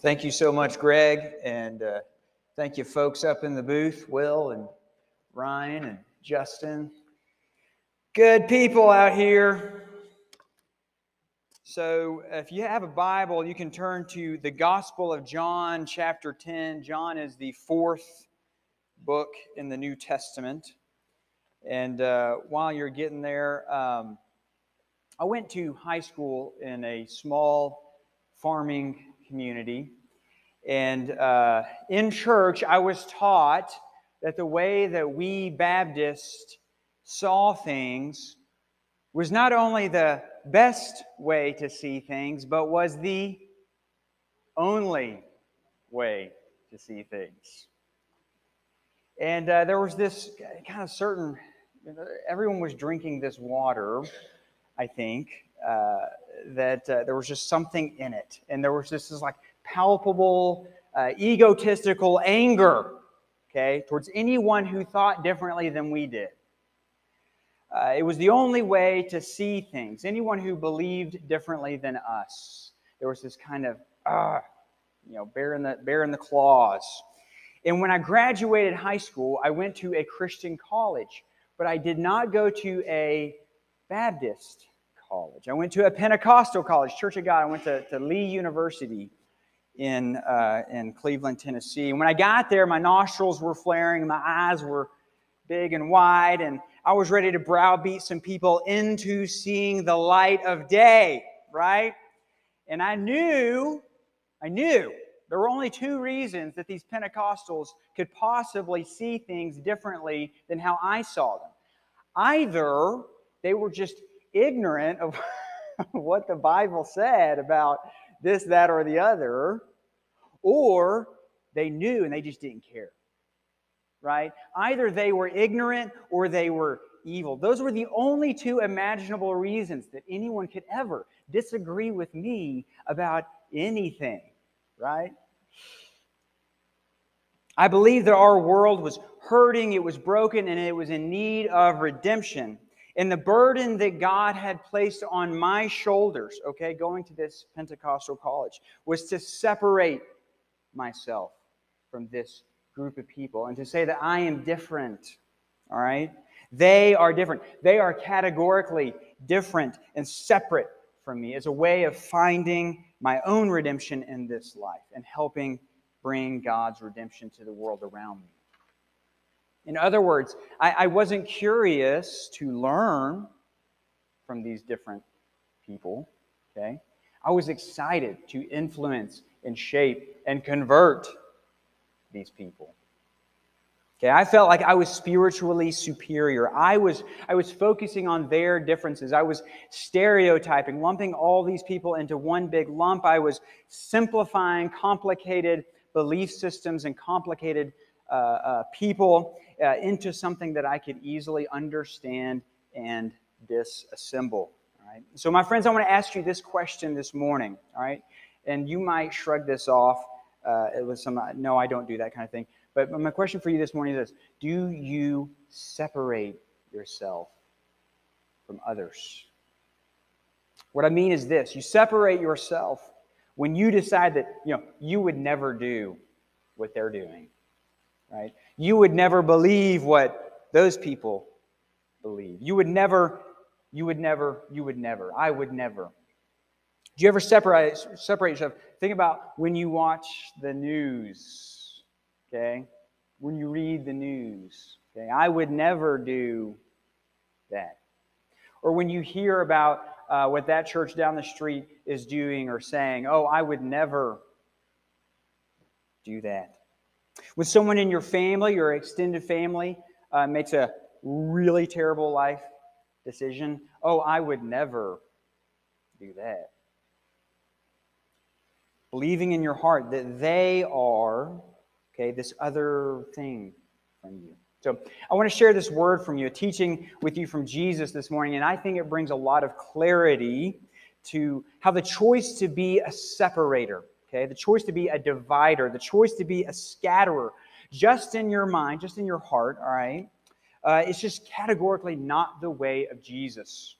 Thank you so much, Greg, and uh, thank you, folks up in the booth, Will and Ryan and Justin. Good people out here. So, if you have a Bible, you can turn to the Gospel of John, chapter 10. John is the fourth book in the New Testament. And uh, while you're getting there, um, I went to high school in a small farming community. And uh, in church, I was taught that the way that we Baptists saw things was not only the best way to see things, but was the only way to see things. And uh, there was this kind of certain, everyone was drinking this water, I think, uh, that uh, there was just something in it. And there was this, this like palpable, uh, egotistical anger, okay, towards anyone who thought differently than we did. Uh, it was the only way to see things. Anyone who believed differently than us, there was this kind of, ah, you know, baring the, baring the claws. And when I graduated high school, I went to a Christian college, but I did not go to a Baptist college. I went to a Pentecostal college, Church of God. I went to, to Lee University in, uh, in Cleveland, Tennessee. And when I got there, my nostrils were flaring, my eyes were big and wide, and I was ready to browbeat some people into seeing the light of day, right? And I knew, I knew there were only two reasons that these Pentecostals could possibly see things differently than how I saw them. Either they were just ignorant of what the Bible said about this, that, or the other, or they knew and they just didn't care. Right? Either they were ignorant or they were evil. Those were the only two imaginable reasons that anyone could ever disagree with me about anything. Right? I believe that our world was hurting, it was broken, and it was in need of redemption. And the burden that God had placed on my shoulders, okay, going to this Pentecostal college, was to separate myself from this group of people and to say that I am different, all right? They are different. They are categorically different and separate from me as a way of finding my own redemption in this life and helping bring God's redemption to the world around me. In other words, I, I wasn't curious to learn from these different people, okay? I was excited to influence and shape and convert these people. Okay, I felt like I was spiritually superior. I was, I was focusing on their differences. I was stereotyping, lumping all these people into one big lump. I was simplifying complicated belief systems and complicated people uh, into something that I could easily understand and disassemble. All right. So, my friends, I want to ask you this question this morning. All right, and you might shrug this off. Uh, it was some no, I don't do that kind of thing. But my question for you this morning is this: Do you separate yourself from others? What I mean is this: you separate yourself when you decide that you know you would never do what they're doing right? You would never believe what those people believe. You would never, you would never, you would never. I would never. Do you ever separate separate yourself? Think about when you watch the news, okay? When you read the news, okay? I would never do that. Or when you hear about uh, what that church down the street is doing or saying, oh, I would never do that. When someone in your family, your extended family, uh, makes a really terrible life decision, oh, I would never do that. Believing in your heart that they are, okay, this other thing from you. So I want to share this word from you, a teaching with you from Jesus this morning, and I think it brings a lot of clarity to how the choice to be a separator okay? The choice to be a divider, the choice to be a scatterer, just in your mind, just in your heart, all right? Uh, it's just categorically not the way of Jesus.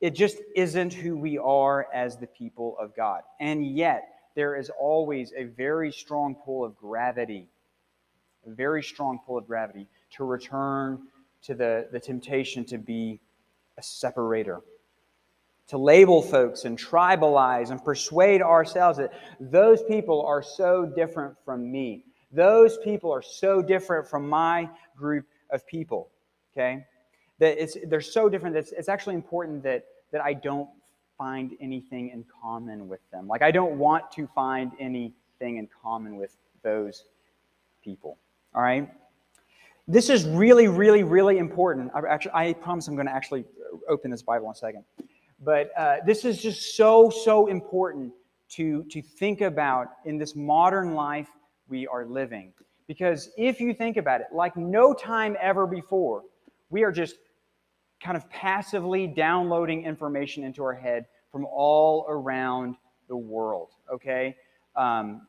It just isn't who we are as the people of God. And yet, there is always a very strong pull of gravity, a very strong pull of gravity to return to the, the temptation to be a separator, to label folks and tribalize and persuade ourselves that those people are so different from me. Those people are so different from my group of people. Okay? That it's they're so different that it's, it's actually important that that I don't find anything in common with them. Like I don't want to find anything in common with those people. All right? This is really, really, really important. I, actually, I promise I'm going to actually open this Bible in a second. But uh, this is just so, so important to, to think about in this modern life we are living. Because if you think about it, like no time ever before, we are just kind of passively downloading information into our head from all around the world, okay? Um,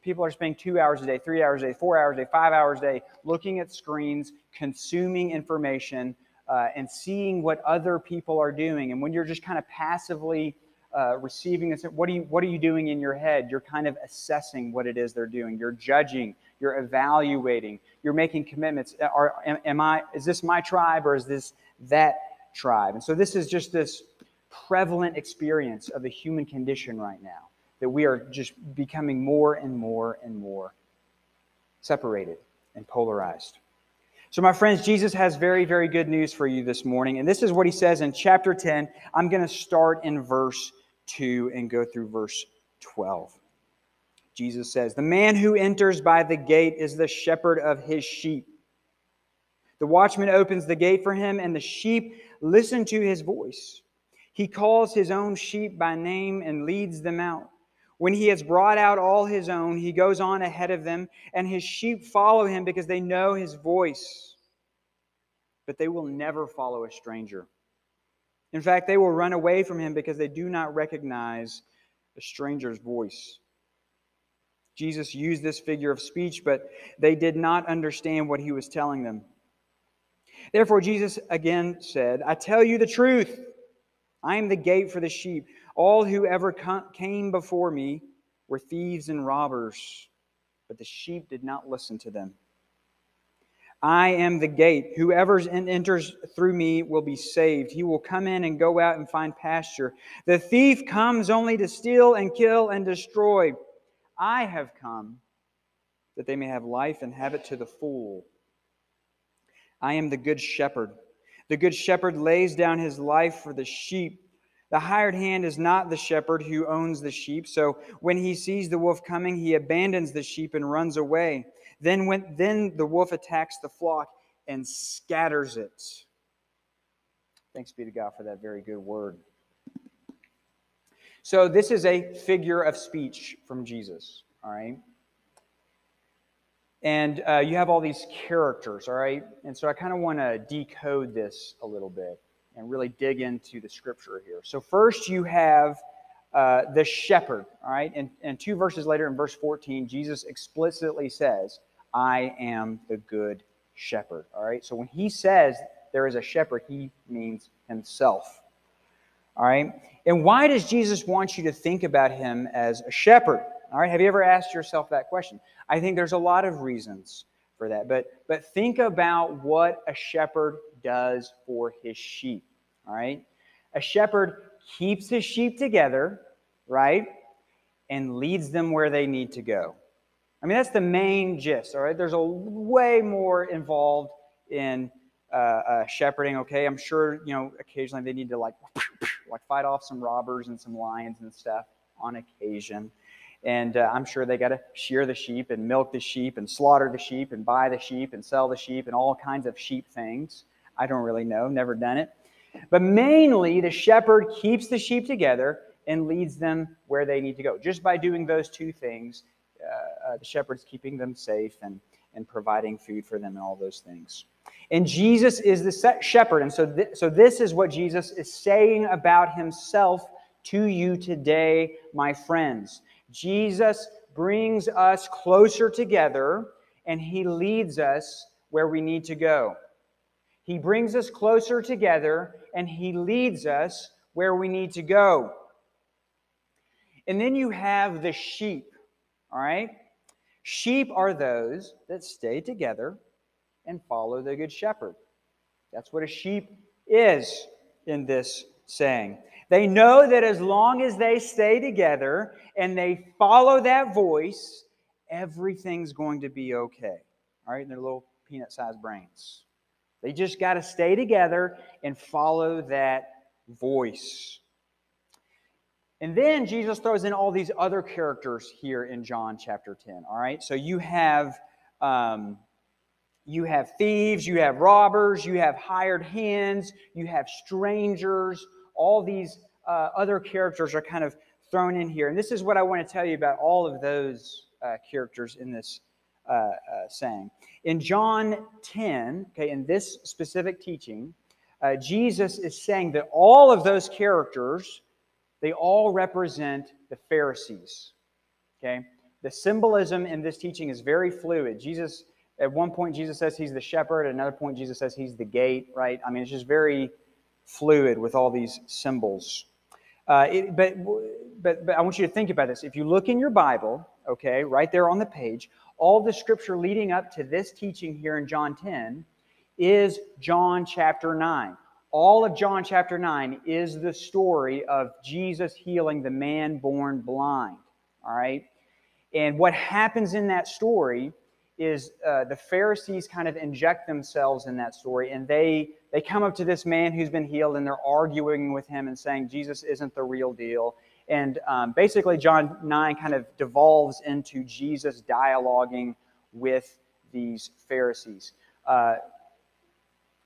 people are spending two hours a day, three hours a day, four hours a day, five hours a day looking at screens, consuming information, uh, and seeing what other people are doing. And when you're just kind of passively uh, receiving this, what are, you, what are you doing in your head? You're kind of assessing what it is they're doing. You're judging. You're evaluating. You're making commitments. Are, am, am I, is this my tribe or is this that tribe? And so this is just this prevalent experience of the human condition right now that we are just becoming more and more and more separated and polarized. So, my friends, Jesus has very, very good news for you this morning. And this is what he says in chapter 10. I'm going to start in verse 2 and go through verse 12. Jesus says, The man who enters by the gate is the shepherd of his sheep. The watchman opens the gate for him, and the sheep listen to his voice. He calls his own sheep by name and leads them out. When he has brought out all his own, he goes on ahead of them, and his sheep follow him because they know his voice. But they will never follow a stranger. In fact, they will run away from him because they do not recognize a stranger's voice. Jesus used this figure of speech, but they did not understand what he was telling them. Therefore, Jesus again said, I tell you the truth. I am the gate for the sheep. All who ever came before me were thieves and robbers, but the sheep did not listen to them. I am the gate. Whoever enters through me will be saved. He will come in and go out and find pasture. The thief comes only to steal and kill and destroy. I have come that they may have life and have it to the full. I am the good shepherd. The good shepherd lays down his life for the sheep. The hired hand is not the shepherd who owns the sheep. So when he sees the wolf coming, he abandons the sheep and runs away. Then, when, then the wolf attacks the flock and scatters it. Thanks be to God for that very good word. So, this is a figure of speech from Jesus, all right? And uh, you have all these characters, all right? And so I kind of want to decode this a little bit and really dig into the scripture here. So, first you have uh, the shepherd, all right? And, and two verses later, in verse 14, Jesus explicitly says, I am the good shepherd, all right? So, when he says there is a shepherd, he means himself, all right? And why does Jesus want you to think about him as a shepherd? All right, have you ever asked yourself that question? I think there's a lot of reasons for that, but but think about what a shepherd does for his sheep. All right? A shepherd keeps his sheep together, right? And leads them where they need to go. I mean, that's the main gist, all right? There's a way more involved in uh, uh, shepherding, okay? I'm sure, you know, occasionally they need to like, like fight off some robbers and some lions and stuff on occasion. And uh, I'm sure they got to shear the sheep and milk the sheep and slaughter the sheep and buy the sheep and sell the sheep and all kinds of sheep things. I don't really know, never done it. But mainly, the shepherd keeps the sheep together and leads them where they need to go. Just by doing those two things, uh, uh, the shepherd's keeping them safe and, and providing food for them and all those things. And Jesus is the shepherd. And so, th- so this is what Jesus is saying about himself to you today, my friends. Jesus brings us closer together and he leads us where we need to go. He brings us closer together and he leads us where we need to go. And then you have the sheep, all right? Sheep are those that stay together and follow the good shepherd. That's what a sheep is in this saying. They know that as long as they stay together and they follow that voice, everything's going to be okay. All right, in their little peanut sized brains. They just got to stay together and follow that voice. And then Jesus throws in all these other characters here in John chapter 10. All right, so you have. Um, you have thieves, you have robbers, you have hired hands, you have strangers. All these uh, other characters are kind of thrown in here. And this is what I want to tell you about all of those uh, characters in this uh, uh saying. In John 10, okay, in this specific teaching, uh, Jesus is saying that all of those characters, they all represent the Pharisees. Okay? The symbolism in this teaching is very fluid. Jesus at one point, Jesus says he's the shepherd. At another point, Jesus says he's the gate, right? I mean, it's just very fluid with all these symbols. Uh, it, but, but, but I want you to think about this. If you look in your Bible, okay, right there on the page, all the scripture leading up to this teaching here in John 10 is John chapter 9. All of John chapter 9 is the story of Jesus healing the man born blind. All right? And what happens in that story is uh, the Pharisees kind of inject themselves in that story, and they they come up to this man who's been healed, and they're arguing with him and saying Jesus isn't the real deal. And um, basically, John nine kind of devolves into Jesus dialoguing with these Pharisees. Uh,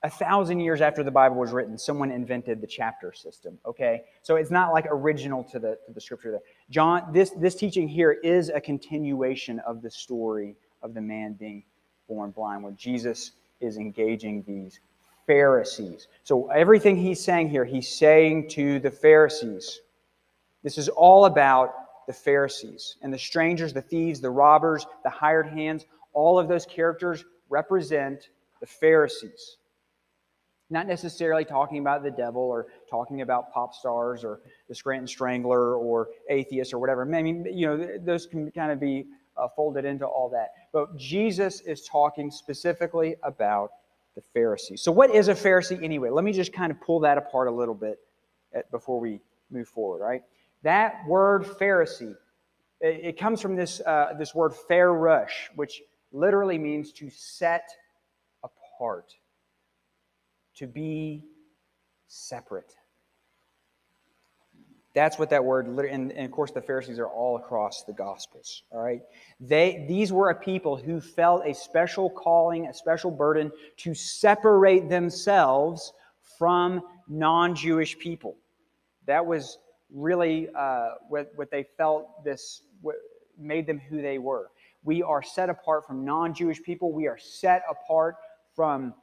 a thousand years after the Bible was written, someone invented the chapter system. Okay, so it's not like original to the to the scripture. There, John, this this teaching here is a continuation of the story of the man being born blind, where Jesus is engaging these Pharisees. So everything he's saying here, he's saying to the Pharisees. This is all about the Pharisees and the strangers, the thieves, the robbers, the hired hands. All of those characters represent the Pharisees. Not necessarily talking about the devil or talking about pop stars or the Scranton Strangler or atheists or whatever. I mean, you know, those can kind of be uh, folded into all that. But Jesus is talking specifically about the Pharisees. So, what is a Pharisee anyway? Let me just kind of pull that apart a little bit at, before we move forward, right? That word Pharisee, it, comes from this, uh, this word parash, which literally means to set apart, to be separate. That's what that word, and, and, of course the Pharisees are all across the Gospels. All right, they these were a people who felt a special calling, a special burden to separate themselves from non-Jewish people. That was really uh, what what they felt. This what made them who they were. We are set apart from non-Jewish people. We are set apart from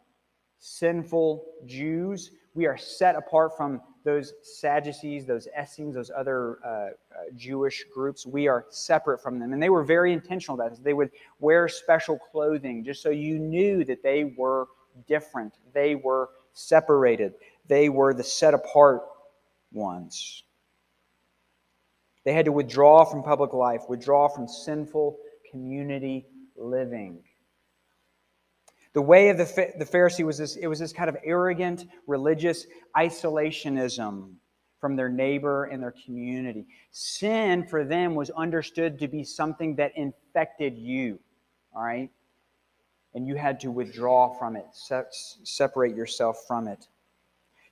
sinful Jews. We are set apart from those Sadducees, those Essenes, those other uh, uh, Jewish groups, we are separate from them. And they were very intentional about this. They would wear special clothing just so you knew that they were different. They were separated. They were the set apart ones. They had to withdraw from public life, withdraw from sinful community living. The way of the, the Pharisee was this, it was this kind of arrogant religious isolationism from their neighbor and their community. Sin for them was understood to be something that infected you, all right? And you had to withdraw from it, se- separate yourself from it.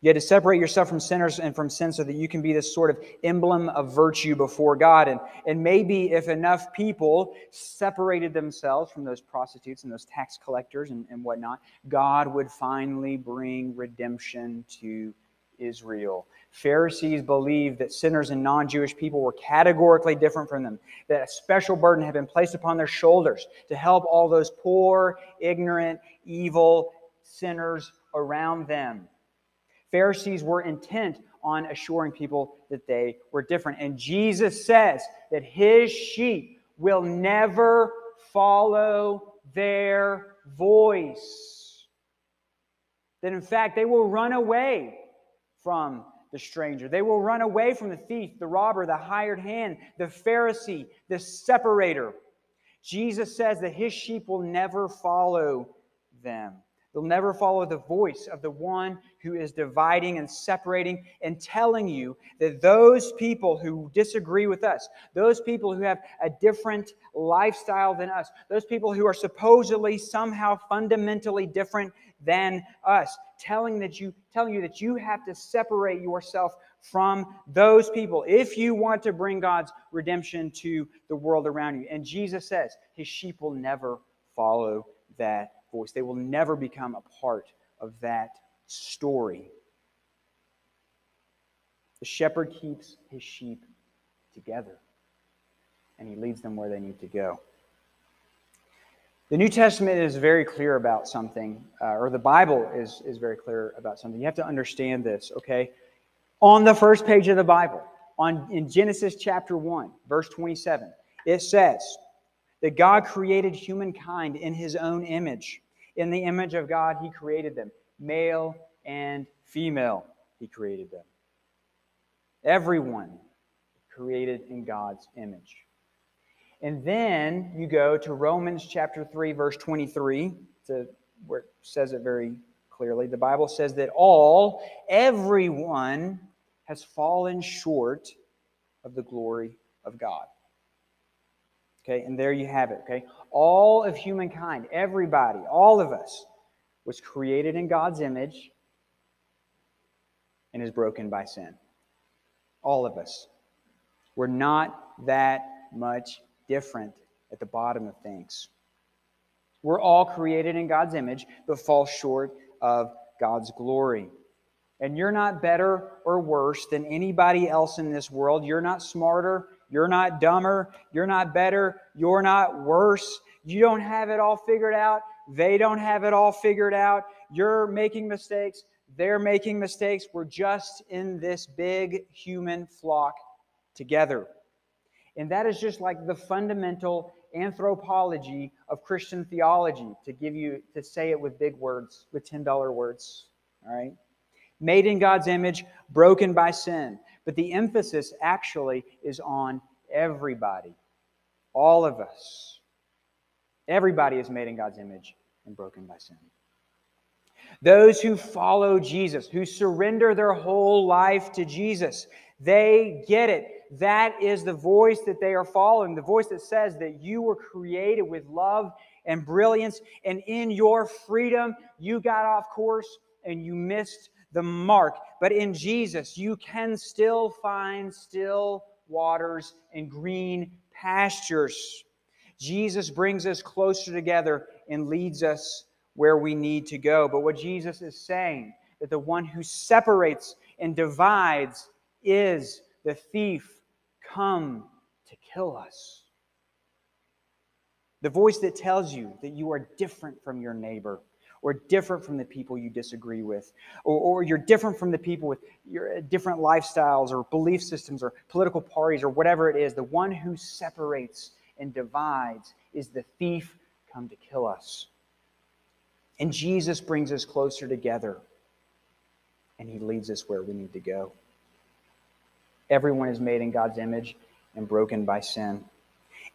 You had to separate yourself from sinners and from sin so that you can be this sort of emblem of virtue before God. And, and maybe if enough people separated themselves from those prostitutes and those tax collectors and, and whatnot, God would finally bring redemption to Israel. Pharisees believed that sinners and non Jewish people were categorically different from them, that a special burden had been placed upon their shoulders to help all those poor, ignorant, evil sinners around them. Pharisees were intent on assuring people that they were different. And Jesus says that his sheep will never follow their voice. That in fact, they will run away from the stranger. They will run away from the thief, the robber, the hired hand, the Pharisee, the separator. Jesus says that his sheep will never follow them. They'll never follow the voice of the one who is dividing and separating and telling you that those people who disagree with us, those people who have a different lifestyle than us, those people who are supposedly somehow fundamentally different than us, telling that you telling you that you have to separate yourself from those people if you want to bring God's redemption to the world around you. And Jesus says his sheep will never follow that voice. They will never become a part of that story. The shepherd keeps his sheep together, and he leads them where they need to go. The New Testament is very clear about something, uh, or the Bible is, is very clear about something. You have to understand this, okay? On the first page of the Bible, on, in Genesis chapter 1, verse 27, it says, that God created humankind in his own image. In the image of God, he created them. Male and female, he created them. Everyone created in God's image. And then you go to Romans chapter 3, verse 23, to where it says it very clearly. The Bible says that all, everyone, has fallen short of the glory of God. Okay, and there you have it. Okay, all of humankind, everybody, all of us, was created in God's image and is broken by sin. All of us. We're not that much different at the bottom of things. We're all created in God's image, but fall short of God's glory. And you're not better or worse than anybody else in this world. You're not smarter you're not dumber. You're not better. You're not worse. You don't have it all figured out. They don't have it all figured out. You're making mistakes. They're making mistakes. We're just in this big human flock together. And that is just like the fundamental anthropology of Christian theology, to give you, to say it with big words, with $10 words. All right? Made in God's image, broken by sin. But the emphasis actually is on everybody, all of us. Everybody is made in God's image and broken by sin. Those who follow Jesus, who surrender their whole life to Jesus, they get it. That is the voice that they are following, the voice that says that you were created with love and brilliance, and in your freedom, you got off course and you missed the mark. But in Jesus, you can still find still waters and green pastures. Jesus brings us closer together and leads us where we need to go. But what Jesus is saying, that the one who separates and divides is the thief come to kill us. The voice that tells you that you are different from your neighbor or different from the people you disagree with, or, or you're different from the people with your uh, different lifestyles or belief systems or political parties or whatever it is, the one who separates and divides is the thief come to kill us. And Jesus brings us closer together, and he leads us where we need to go. Everyone is made in God's image and broken by sin.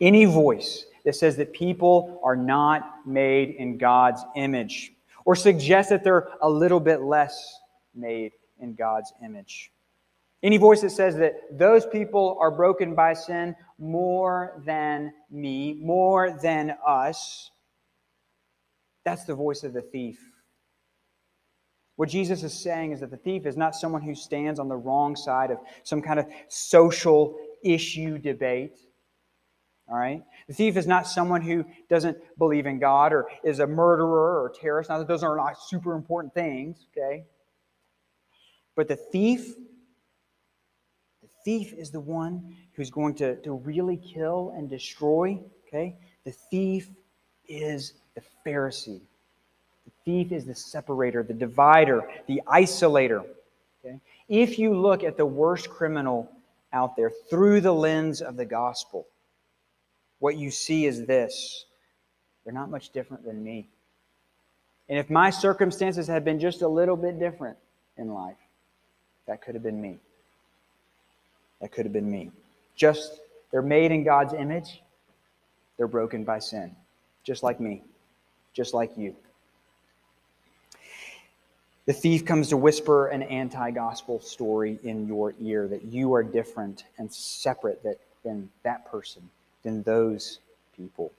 Any voice that says that people are not made in God's image or suggest that they're a little bit less made in God's image. Any voice that says that those people are broken by sin more than me, more than us, that's the voice of the thief. What Jesus is saying is that the thief is not someone who stands on the wrong side of some kind of social issue debate. All right? The thief is not someone who doesn't believe in God or is a murderer or terrorist. Now, those are not super important things, okay? But the thief, the thief is the one who's going to, to really kill and destroy, okay? The thief is the Pharisee. The thief is the separator, the divider, the isolator. Okay? If you look at the worst criminal out there through the lens of the gospel, what you see is this they're not much different than me. And if my circumstances had been just a little bit different in life, That could have been me. That could have been me. Just, they're made in God's image, they're broken by sin, just like me, just like you. The thief comes to whisper an anti gospel story in your ear that you are different and separate than that person, than those people.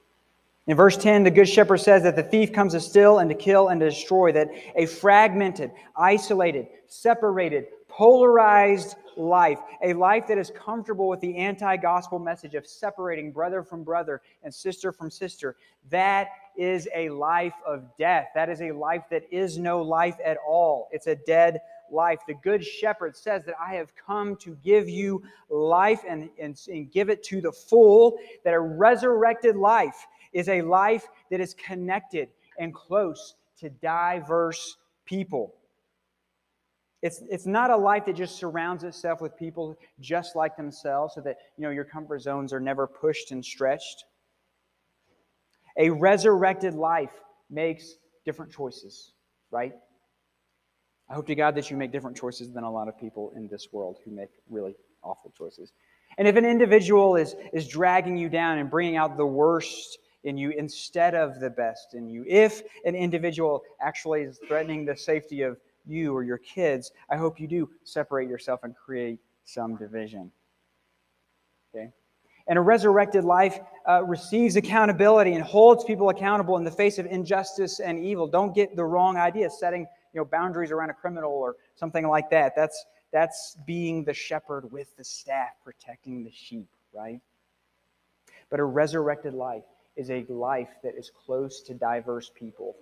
In verse 10, the Good Shepherd says that the thief comes to steal and to kill and to destroy, that a fragmented, isolated, separated, polarized life, a life that is comfortable with the anti gospel message of separating brother from brother and sister from sister, that is a life of death. That is a life that is no life at all. It's a dead life. The Good Shepherd says that I have come to give you life and, and, and give it to the full, that a resurrected life is a life that is connected and close to diverse people. It's, it's not a life that just surrounds itself with people just like themselves so that you know your comfort zones are never pushed and stretched. A resurrected life makes different choices, right? I hope to God that you make different choices than a lot of people in this world who make really awful choices. And if an individual is, is dragging you down and bringing out the worst in you instead of the best in you, if an individual actually is threatening the safety of you or your kids, I hope you do separate yourself and create some division. Okay? And a resurrected life uh, receives accountability and holds people accountable in the face of injustice and evil. Don't get the wrong idea, setting you know, boundaries around a criminal or something like that. That's, that's being the shepherd with the staff, protecting the sheep, right? But a resurrected life is a life that is close to diverse people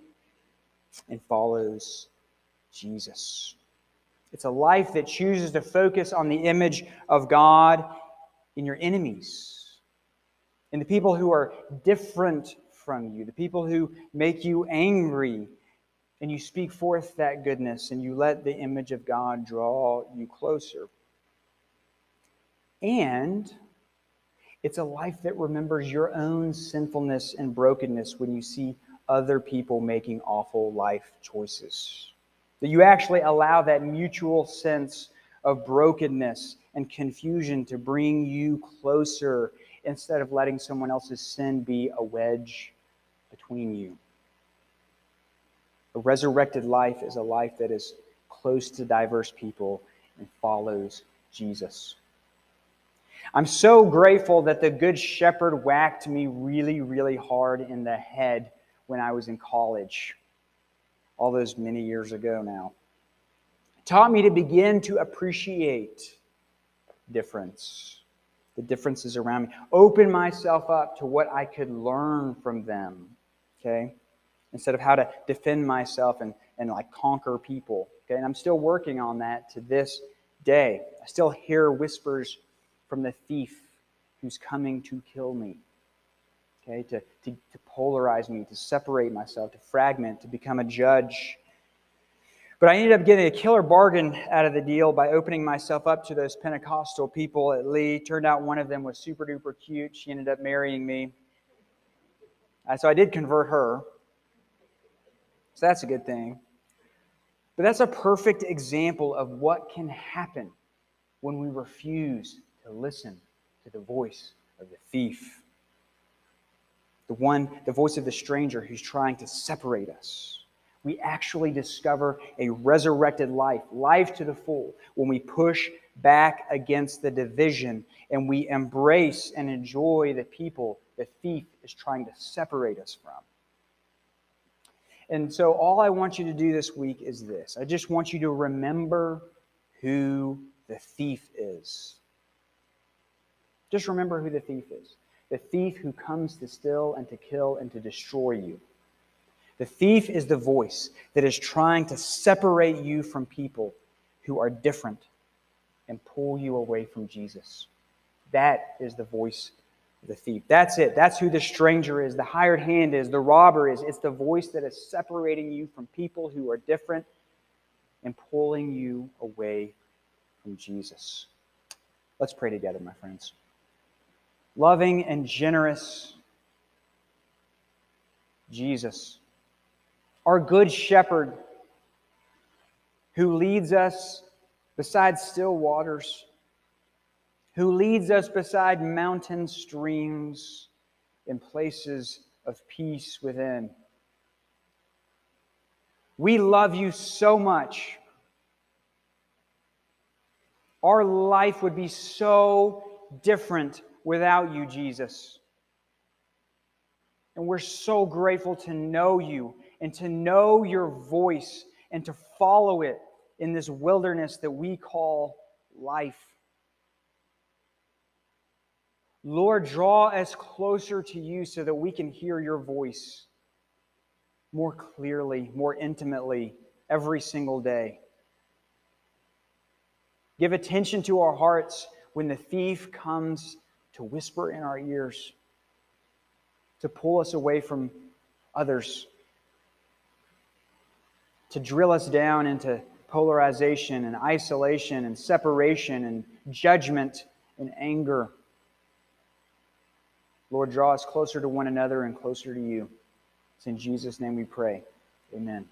and follows Jesus. It's a life that chooses to focus on the image of God in your enemies, in the people who are different from you, the people who make you angry, and you speak forth that goodness and you let the image of God draw you closer. And it's a life that remembers your own sinfulness and brokenness when you see other people making awful life choices. That you actually allow that mutual sense of brokenness and confusion to bring you closer instead of letting someone else's sin be a wedge between you. A resurrected life is a life that is close to diverse people and follows Jesus. I'm so grateful that the Good Shepherd whacked me really, really hard in the head when I was in college all those many years ago now. It taught me to begin to appreciate difference, the differences around me. Open myself up to what I could learn from them, okay? Instead of how to defend myself and, and like conquer people, okay? And I'm still working on that to this day. I still hear whispers from the thief who's coming to kill me okay, to, to, to polarize me, to separate myself, to fragment, to become a judge. But I ended up getting a killer bargain out of the deal by opening myself up to those Pentecostal people at Lee. Turned out one of them was super duper cute. She ended up marrying me. Uh, so I did convert her. So that's a good thing. But that's a perfect example of what can happen when we refuse to listen to the voice of the thief the one, the voice of the stranger who's trying to separate us. We actually discover a resurrected life, life to the full, when we push back against the division and we embrace and enjoy the people the thief is trying to separate us from. And so, all I want you to do this week is this I just want you to remember who the thief is. Just remember who the thief is the thief who comes to steal and to kill and to destroy you. The thief is the voice that is trying to separate you from people who are different and pull you away from Jesus. That is the voice the thief. That's it. That's who the stranger is, the hired hand is, the robber is. It's the voice that is separating you from people who are different and pulling you away from Jesus. Let's pray together, my friends loving and generous Jesus, our good shepherd who leads us beside still waters, who leads us beside mountain streams in places of peace within. We love you so much. Our life would be so different without you, Jesus. And we're so grateful to know you and to know your voice and to follow it in this wilderness that we call life. Lord, draw us closer to you so that we can hear your voice more clearly, more intimately every single day. Give attention to our hearts when the thief comes to whisper in our ears, to pull us away from others, to drill us down into polarization and isolation and separation and judgment and anger. Lord, draw us closer to one another and closer to you. It's in Jesus' name we pray. Amen.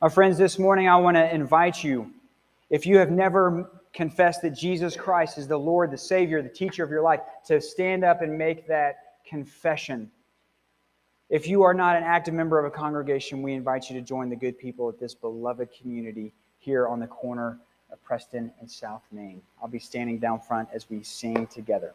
My friends, this morning I want to invite you, if you have never confessed that Jesus Christ is the Lord, the Savior, the teacher of your life, to stand up and make that confession. If you are not an active member of a congregation, we invite you to join the good people at this beloved community here on the corner of Preston and South Main. I'll be standing down front as we sing together.